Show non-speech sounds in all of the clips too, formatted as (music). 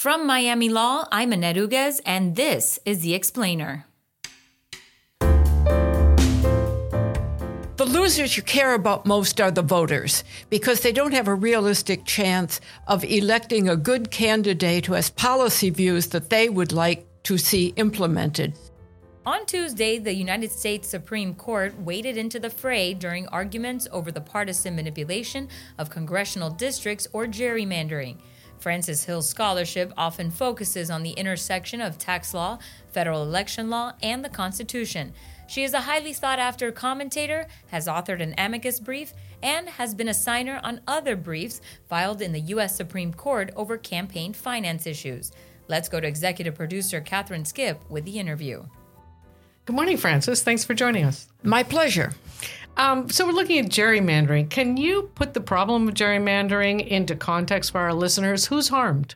From Miami Law, I'm Annette Uguez, and this is The Explainer. The losers you care about most are the voters because they don't have a realistic chance of electing a good candidate who has policy views that they would like to see implemented. On Tuesday, the United States Supreme Court waded into the fray during arguments over the partisan manipulation of congressional districts or gerrymandering. Frances Hill's scholarship often focuses on the intersection of tax law, federal election law, and the Constitution. She is a highly sought after commentator, has authored an amicus brief, and has been a signer on other briefs filed in the U.S. Supreme Court over campaign finance issues. Let's go to executive producer Catharine Skipp with the interview. Good morning, Frances. Thanks for joining us. My pleasure. Um, so we're looking at gerrymandering. Can you put the problem of gerrymandering into context for our listeners? Who's harmed?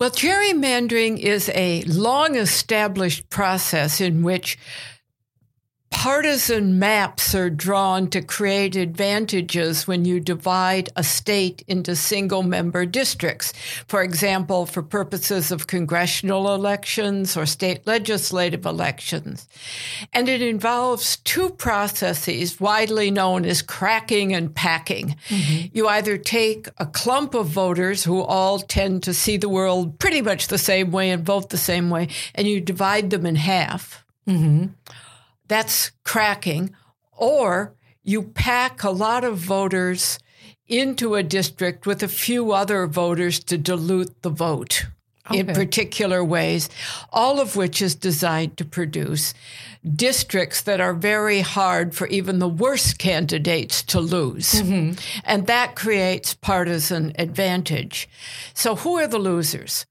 Well, gerrymandering is a long established process in which partisan maps are drawn to create advantages when you divide a state into single member districts. For example, for purposes of congressional elections or state legislative elections. And it involves two processes widely known as cracking and packing. Mm-hmm. You either take a clump of voters who all tend to see the world pretty much the same way and vote the same way, and you divide them in half. Mm-hmm that's cracking, or you pack a lot of voters into a district with a few other voters to dilute the vote okay. in particular ways, all of which is designed to produce districts that are very hard for even the worst candidates to lose. Mm-hmm. And that creates partisan advantage. So, who are the losers?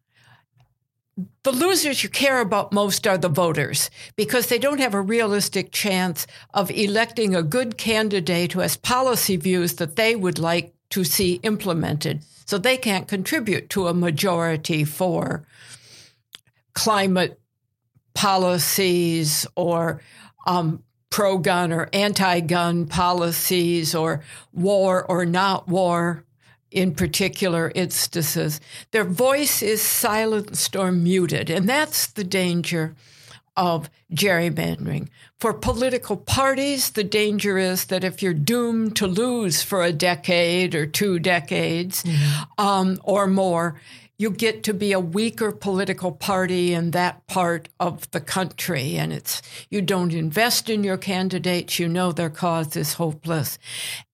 The losers you care about most are the voters because they don't have a realistic chance of electing a good candidate who has policy views that they would like to see implemented. So they can't contribute to a majority for climate policies or um, pro gun or anti gun policies or war or not war in particular instances. Their voice is silenced or muted, and that's the danger of gerrymandering. For political parties, the danger is that if you're doomed to lose for a decade or two decades mm-hmm. um, or more, you get to be a weaker political party in that part of the country and it's you don't invest in your candidates you know their cause is hopeless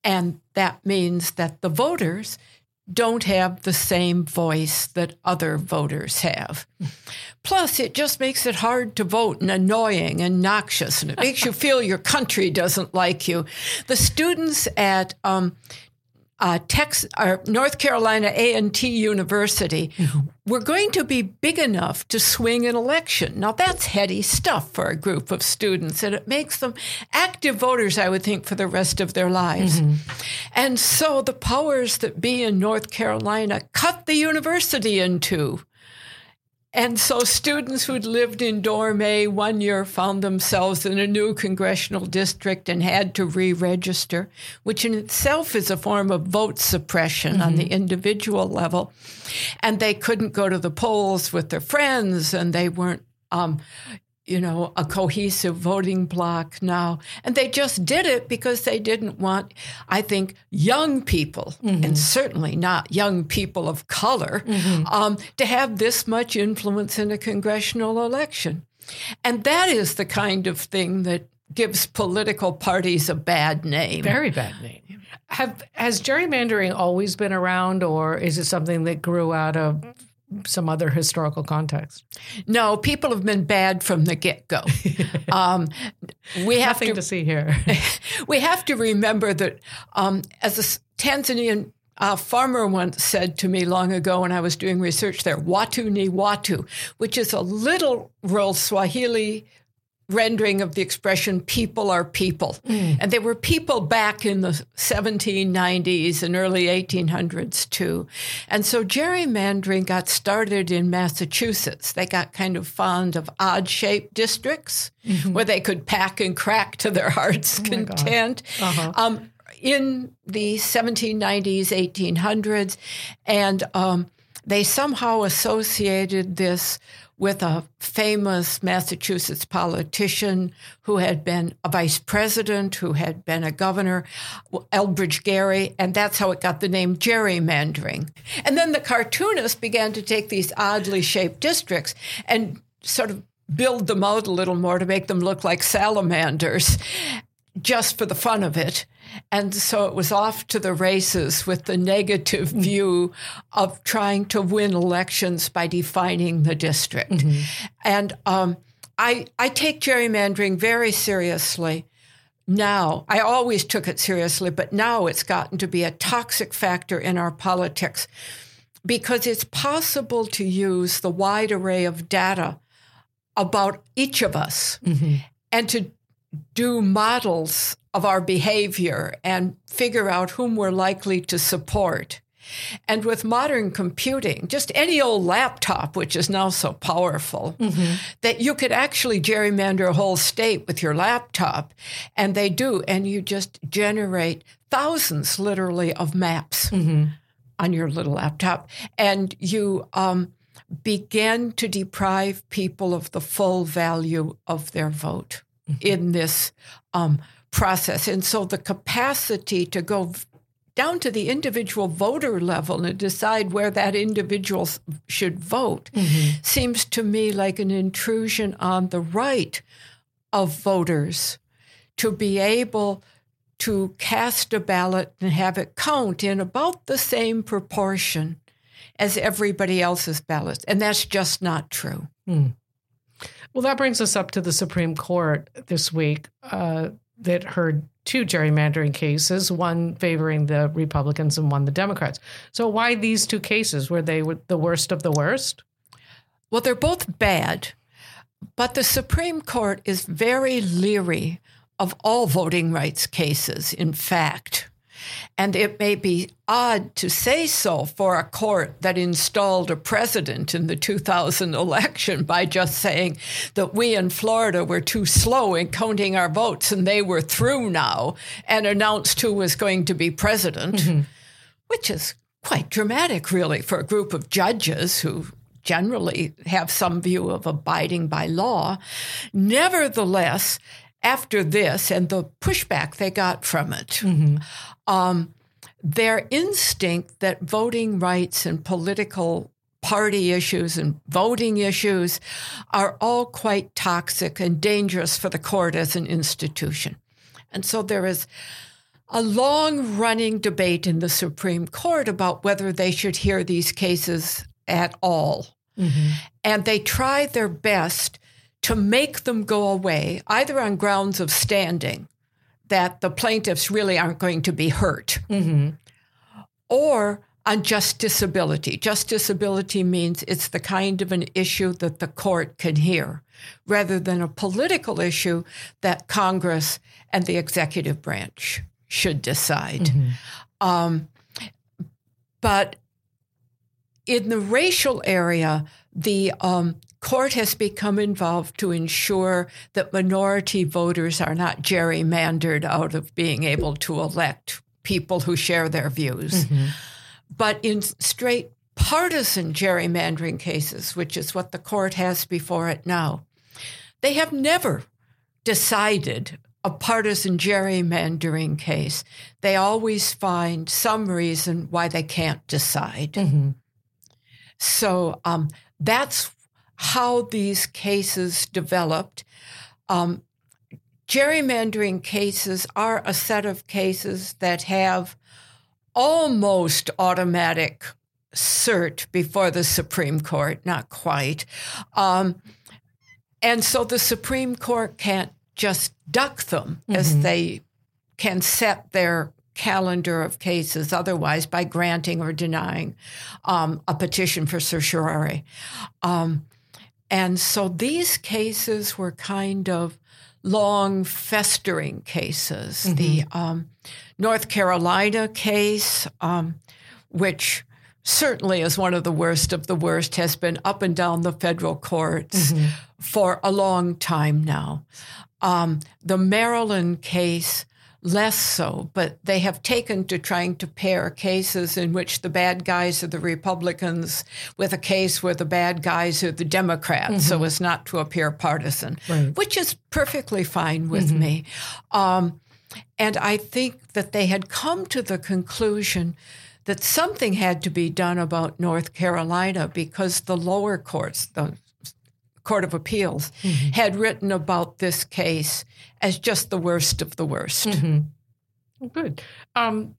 and that means that the voters don't have the same voice that other voters have. Plus, it just makes it hard to vote and annoying and noxious, and it makes you feel your country doesn't like you. The students at um, uh, Texas, uh, North Carolina A&T University, mm-hmm. we're going to be big enough to swing an election. Now that's heady stuff for a group of students, and it makes them active voters, I would think, for the rest of their lives. Mm-hmm. And so the powers that be in North Carolina cut the university in two. And so students who'd lived in Dorm A one year found themselves in a new congressional district and had to re register, which in itself is a form of vote suppression mm-hmm. on the mm-hmm. individual level. And they couldn't go to the polls with their friends and they weren't um, you know, a cohesive voting bloc now. And they just did it because they didn't want, I think, young people, mm-hmm. and certainly not young people of color, mm-hmm. um, to have this much influence in a congressional election. And that is the kind of thing that gives political parties a bad name. Very bad name. Have has gerrymandering always been around, or is it something that grew out of some other historical context. No, people have been bad from the get go. (laughs) um, we have Nothing to, to see here. (laughs) we have to remember that um, as a Tanzanian a farmer once said to me long ago when I was doing research there, Watu ni Watu, which is a little rural Swahili rendering of the expression people are people. Mm. And there were people back in the 1790s and early 1800s too. And so gerrymandering got started in Massachusetts. They got kind of fond of odd shaped districts mm-hmm. where they could pack and crack to their heart's oh content. Uh-huh. Um, in the 1790s, 1800s. And um, they somehow associated this with a famous Massachusetts politician who had been a vice president, who had been a governor, Elbridge Gerry, and that's how it got the name gerrymandering. And then the cartoonists began to take these oddly shaped districts and sort of build them out a little more to make them look like salamanders just for the fun of it. And so it was off to the races with the negative mm-hmm. view of trying to win elections by defining the district. Mm-hmm. And um, I, I take gerrymandering very seriously now. I always took it seriously, but now it's gotten to be a toxic factor in our politics because it's possible to use the wide array of data about each of us mm-hmm. and to do models of our behavior and figure out whom we're likely to support. And with modern computing, just any old laptop, which is now so powerful, mm-hmm. that you could actually gerrymander a whole state with your laptop. And they do. And you just generate thousands, literally, of maps mm-hmm. on your little laptop. And you um, begin to deprive people of the full value of their vote. In this um, process. And so the capacity to go down to the individual voter level and decide where that individual should vote mm-hmm. seems to me like an intrusion on the right of voters to be able to cast a ballot and have it count in about the same proportion as everybody else's ballots. And that's just not true. Mm. Well, that brings us up to the Supreme Court this week uh, that heard two gerrymandering cases, one favoring the Republicans and one the Democrats. So, why these two cases? Were they the worst of the worst? Well, they're both bad, but the Supreme Court is very leery of all voting rights cases, in fact. And it may be odd to say so for a court that installed a president in the 2000 election (laughs) by just saying that we in Florida were too slow in counting our votes and they were through now and announced who was going to be president, mm-hmm. which is quite dramatic, really, for a group of judges who generally have some view of abiding by law. Nevertheless, after this and the pushback they got from it, mm-hmm. Um, their instinct that voting rights and political party issues and voting issues are all quite toxic and dangerous for the court as an institution. And so there is a long running debate in the Supreme Court about whether they should hear these cases at all. Mm-hmm. And they try their best to make them go away, either on grounds of standing, that the plaintiffs really aren't going to be hurt, mm-hmm. or on justiciability. Justiciability means it's the kind of an issue that the court can hear, rather than a political issue that Congress and the executive branch should decide. Mm-hmm. Um, but in the racial area, the um, court has become involved to ensure that minority voters are not gerrymandered out of being able to elect people who share their views. Mm-hmm. But in straight partisan gerrymandering cases, which is what the court has before it now, they have never decided a partisan gerrymandering case. They always find some reason why they can't decide. Mm-hmm. So um, that's how these cases developed. Um, gerrymandering cases are a set of cases that have almost automatic cert before the Supreme Court, not quite. Um, and so the Supreme Court can't just duck them mm-hmm. as they can set their calendar of cases otherwise by granting or denying um, a petition for certiorari. Um, and so these cases were kind of long, festering cases. Mm-hmm. The um, North Carolina case, um, which certainly is one of the worst of the worst, has been up and down the federal courts mm-hmm. for a long time now. Um, the Maryland case less so, but they have taken to trying to pair cases in which the bad guys are the Republicans with a case where the bad guys are the Democrats, mm-hmm. so as not to appear partisan, right. which is perfectly fine with mm-hmm. me. Um, and I think that they had come to the conclusion that something had to be done about North Carolina because the lower courts, the Court of Appeals, mm-hmm. had written about this case as just the worst of the worst. Mm-hmm. Good. Um,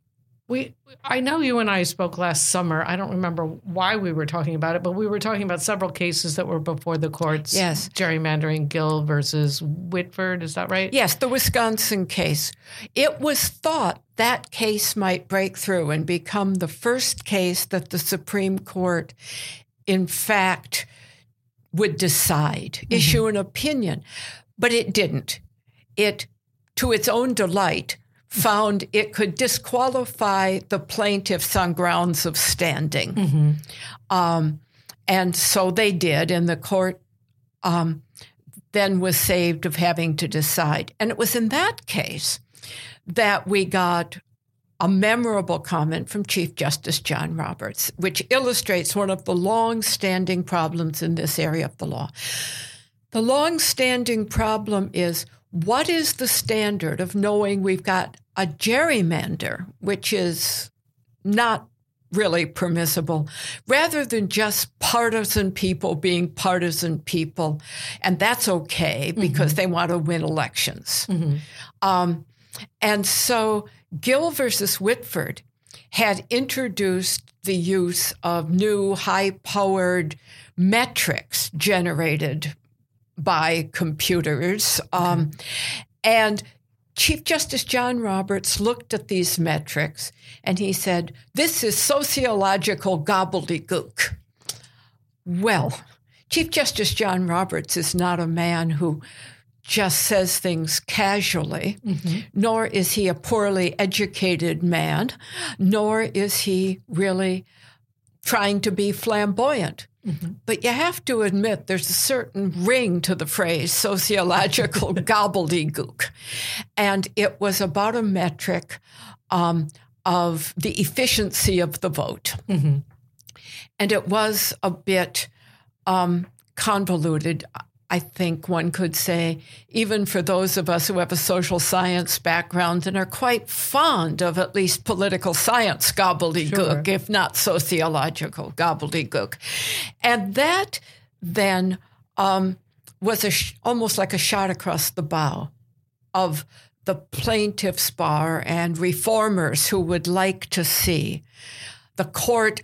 we, I know you and I spoke last summer. I don't remember why we were talking about it, but we were talking about several cases that were before the courts. Yes. Gerrymandering Gill versus Whitford. Is that right? Yes, the Wisconsin case. It was thought that case might break through and become the first case that the Supreme Court, in fact, would decide, mm-hmm. issue an opinion. But it didn't. It, to its own delight, found it could disqualify the plaintiffs on grounds of standing. Mm-hmm. Um, and so they did, and the court um, then was saved of having to decide. And it was in that case that we got a memorable comment from Chief Justice John Roberts, which illustrates one of the long standing problems in this area of the law. The long standing problem is what is the standard of knowing we've got a gerrymander, which is not really permissible, rather than just partisan people being partisan people. And that's okay because mm-hmm. they want to win elections. Mm-hmm. Um, and so Gill versus Whitford had introduced the use of new high powered metrics generated by computers. Um, and Chief Justice John Roberts looked at these metrics and he said, This is sociological gobbledygook. Well, Chief Justice John Roberts is not a man who just says things casually, mm-hmm. nor is he a poorly educated man, nor is he really trying to be flamboyant. Mm-hmm. But you have to admit there's a certain ring to the phrase sociological (laughs) gobbledygook. And it was about a metric um, of the efficiency of the vote. Mm-hmm. And it was a bit um, convoluted. I think one could say, even for those of us who have a social science background and are quite fond of at least political science gobbledygook, sure. if not sociological gobbledygook. And that then um, was sh- almost like a shot across the bow of the plaintiffs' bar and reformers who would like to see the court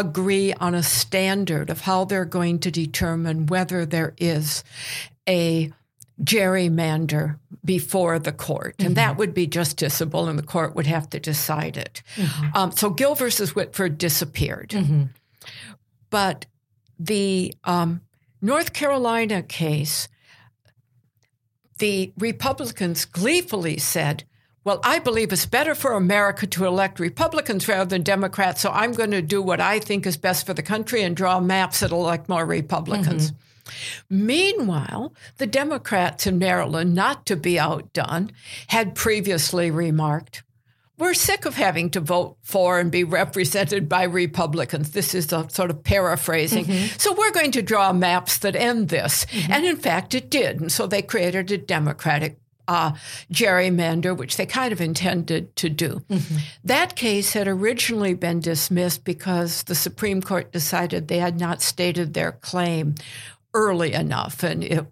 agree on a standard of how they're going to determine whether there is a gerrymander before the court. And mm-hmm. that would be justiciable, and the court would have to decide it. Mm-hmm. Um, so Gill versus Whitford disappeared. Mm-hmm. But the um, North Carolina case, the Republicans gleefully said, well, I believe it's better for America to elect Republicans rather than Democrats, so I'm going to do what I think is best for the country and draw maps that elect more Republicans. Mm-hmm. Meanwhile, the Democrats in Maryland, not to be outdone, had previously remarked, we're sick of having to vote for and be represented by Republicans. This is a sort of paraphrasing. Mm-hmm. So we're going to draw maps that end this. Mm-hmm. And in fact, it did. And so they created a Democratic uh, gerrymander, which they kind of intended to do. Mm-hmm. That case had originally been dismissed because the Supreme Court decided they had not stated their claim early enough, and it,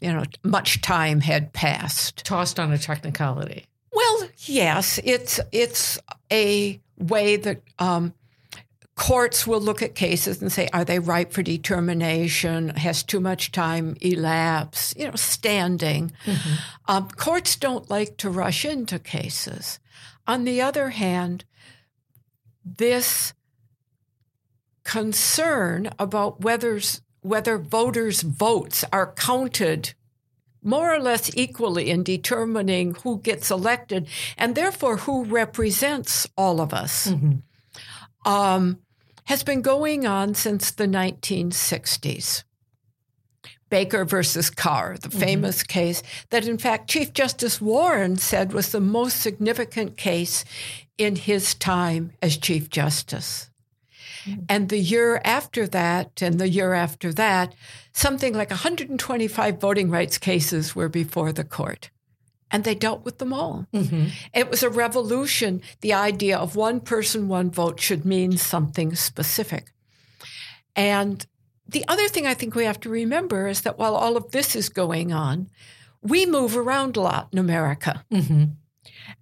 you know, much time had passed. Tossed on a technicality. Well, yes, it's it's a way that um, courts will look at cases and say, are they ripe for determination? Has too much time elapsed? You know, standing. Mm-hmm. Um, courts don't like to rush into cases. On the other hand, this concern about whether whether voters' votes are counted more or less equally in determining who gets elected and therefore who represents all of us. Mm-hmm. Um, has been going on since the 1960s. Baker versus Carr, the mm-hmm. famous case that, in fact, Chief Justice Warren said was the most significant case in his time as Chief Justice. Mm-hmm. And the year after that, and the year after that, something like 125 voting rights cases were before the court. And they dealt with them all. It was a revolution. The idea of one person, one vote should mean something specific. And the other thing I think we have to remember is that while all of this is going on, we move around a lot in America.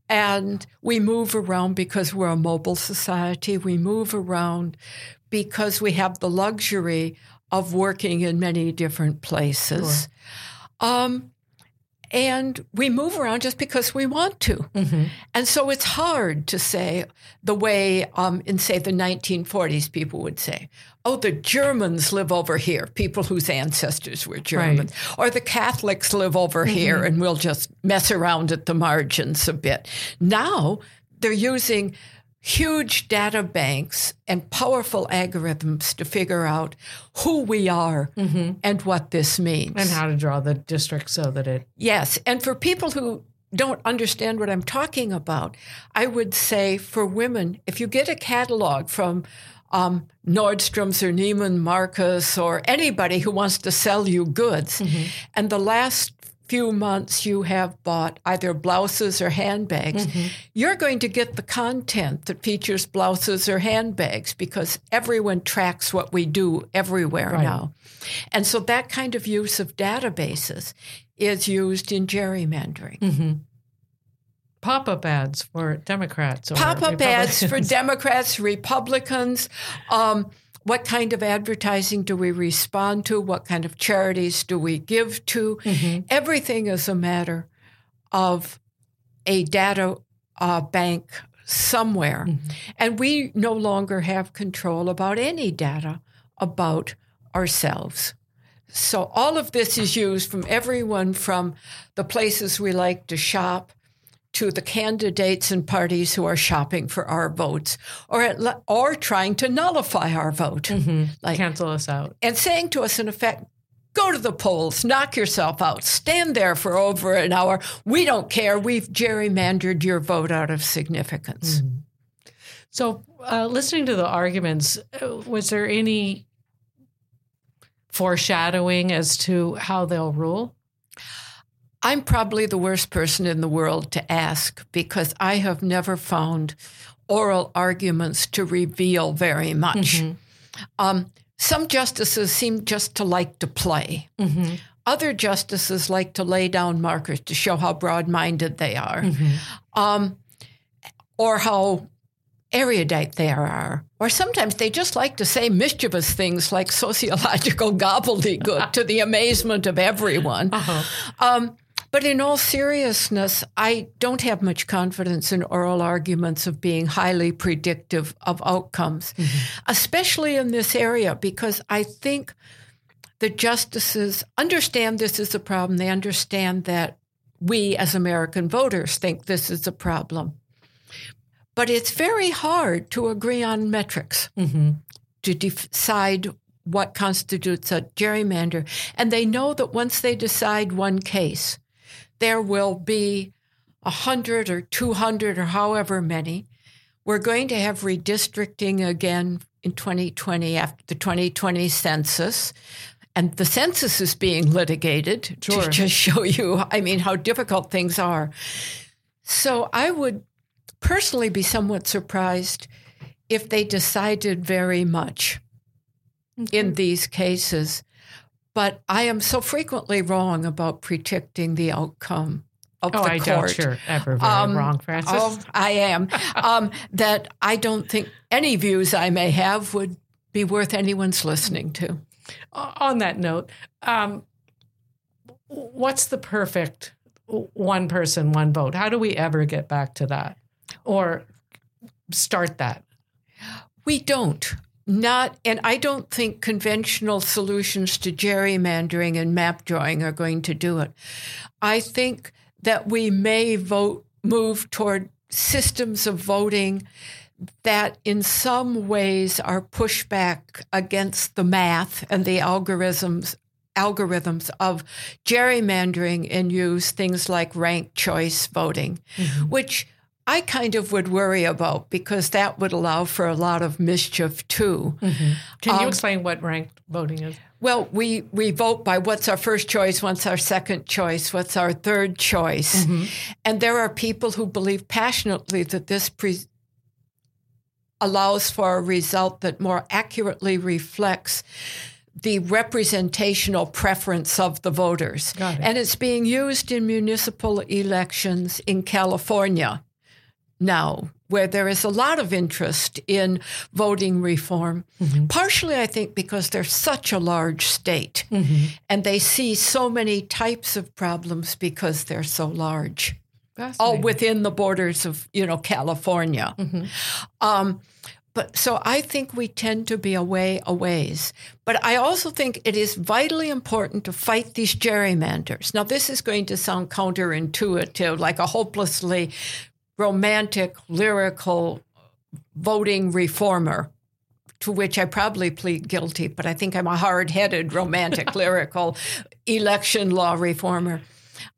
And we move around because we're a mobile society. We move around because we have the luxury of working in many different places. Um, and we move around just because we want to. And so it's hard to say the way um, in, say, the 1940s, people would say, oh, the Germans live over here, people whose ancestors were German, or the Catholics live over here, and we'll just mess around at the margins a bit. Now they're using huge data banks and powerful algorithms to figure out who we are and what this means. And how to draw the district so that it. Yes. And for people who don't understand what I'm talking about, I would say for women, if you get a catalog from um, Nordstrom's or Neiman Marcus or anybody who wants to sell you goods, and the last few months you have bought either blouses or handbags, you're going to get the content that features blouses or handbags because everyone tracks what we do everywhere Right. now. And so that kind of use of databases is used in gerrymandering. Pop up ads for Democrats Pop up ads for (laughs) Democrats, Republicans. Um, what kind of advertising do we respond to? What kind of charities do we give to? Everything is a matter of a data uh, bank somewhere. And we no longer have control about any data about ourselves. So all of this is used from everyone from the places we like to shop to the candidates and parties who are shopping for our votes or at, or trying to nullify our vote. Like Cancel us out. and saying to us in effect, go to the polls, knock yourself out, stand there for over an hour. We don't care. We've gerrymandered your vote out of significance. So, uh, listening to the arguments, uh, was there any foreshadowing as to how they'll rule? I'm probably the worst person in the world to ask because I have never found oral arguments to reveal very much. Um, some justices seem just to like to play. Other justices like to lay down markers to show how broad minded they are um, or how erudite they are. Or sometimes they just like to say mischievous things like sociological gobbledygook (laughs) to the amazement of everyone. Um, but in all seriousness, I don't have much confidence in oral arguments of being highly predictive of outcomes, mm-hmm. especially in this area, because I think the justices understand this is a problem. They understand that we as American voters think this is a problem. But it's very hard to agree on metrics mm-hmm. to decide what constitutes a gerrymander. And they know that once they decide one case, there will be a hundred or two hundred or however many. We're going to have redistricting again in 2020 after the 2020 census. And the census is being litigated Sure. to (laughs) just show you, I mean, how difficult things are. So I would personally be somewhat surprised if they decided very much in these cases. But I am so frequently wrong about predicting the outcome of Oh, the I court. doubt you're ever very Um, wrong, Frances. Oh, I am. um, that I don't think any views I may have would be worth anyone's listening to. On that note, um, what's the perfect one person, one vote? How do we ever get back to that or start that? We don't. Not, and I don't think conventional solutions to gerrymandering and map drawing are going to do it. I think that we may vote, move toward systems of voting that in some ways are pushback against the math and the algorithms algorithms of gerrymandering and use things like ranked choice voting, mm-hmm. which I kind of would worry about because that would allow for a lot of mischief too. Can you Um, explain what ranked voting is? Well, we, we vote by what's our first choice, what's our second choice, what's our third choice. And there are people who believe passionately that this pre- allows for a result that more accurately reflects the representational preference of the voters. It. And it's being used in municipal elections in California now, where there is a lot of interest in voting reform. Mm-hmm. Partially, I think, because they're such a large state mm-hmm. and they see so many types of problems because they're so large all within the borders of you know California. Mm-hmm. Um, but so I think we tend to be away a ways. But I also think it is vitally important to fight these gerrymanders. Now, this is going to sound counterintuitive, like a hopelessly romantic, lyrical voting reformer. To which I probably plead guilty, but I think I'm a hard headed, romantic, (laughs) lyrical election law reformer.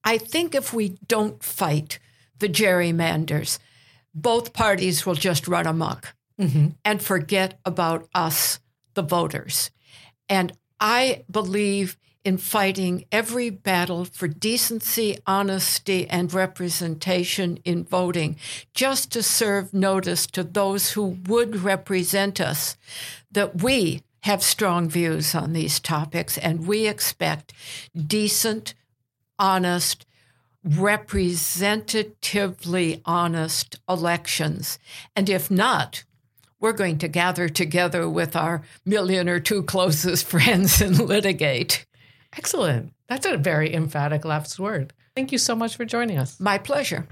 I think if we don't fight the gerrymanders, both parties will just run amok mm-hmm. and forget about us, the voters. And I believe in fighting every battle for decency, honesty, and representation in voting, just to serve notice to those who would represent us that we have strong views on these topics and we expect decent, honest, representatively honest elections. And if not, we're going to gather together with our million or two closest (laughs) friends and litigate. Excellent. That's a very emphatic last word. Thank you so much for joining us. My pleasure.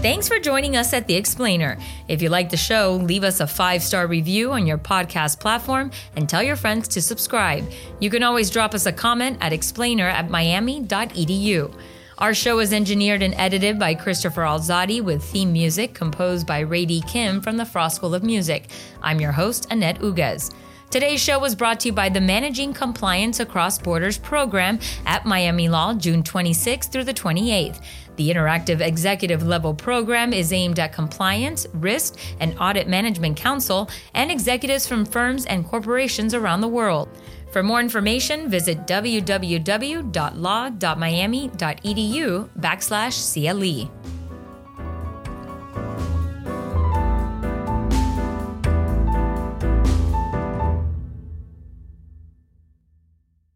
Thanks for joining us at The Explainer. If you like the show, leave us a five star review on your podcast platform and tell your friends to subscribe. You can always drop us a comment at explainer at miami.edu. Our show is engineered and edited by Christopher Alzadi with theme music composed by Ray D. Kim from the Frost School of Music. I'm your host, Annette Uguez. Today's show was brought to you by the Managing Compliance Across Borders program at Miami Law, June 26th through the 28th. The interactive executive level program is aimed at compliance, risk, and audit management counsel and executives from firms and corporations around the world. For more information, visit www.law.miami.edu backslash CLE.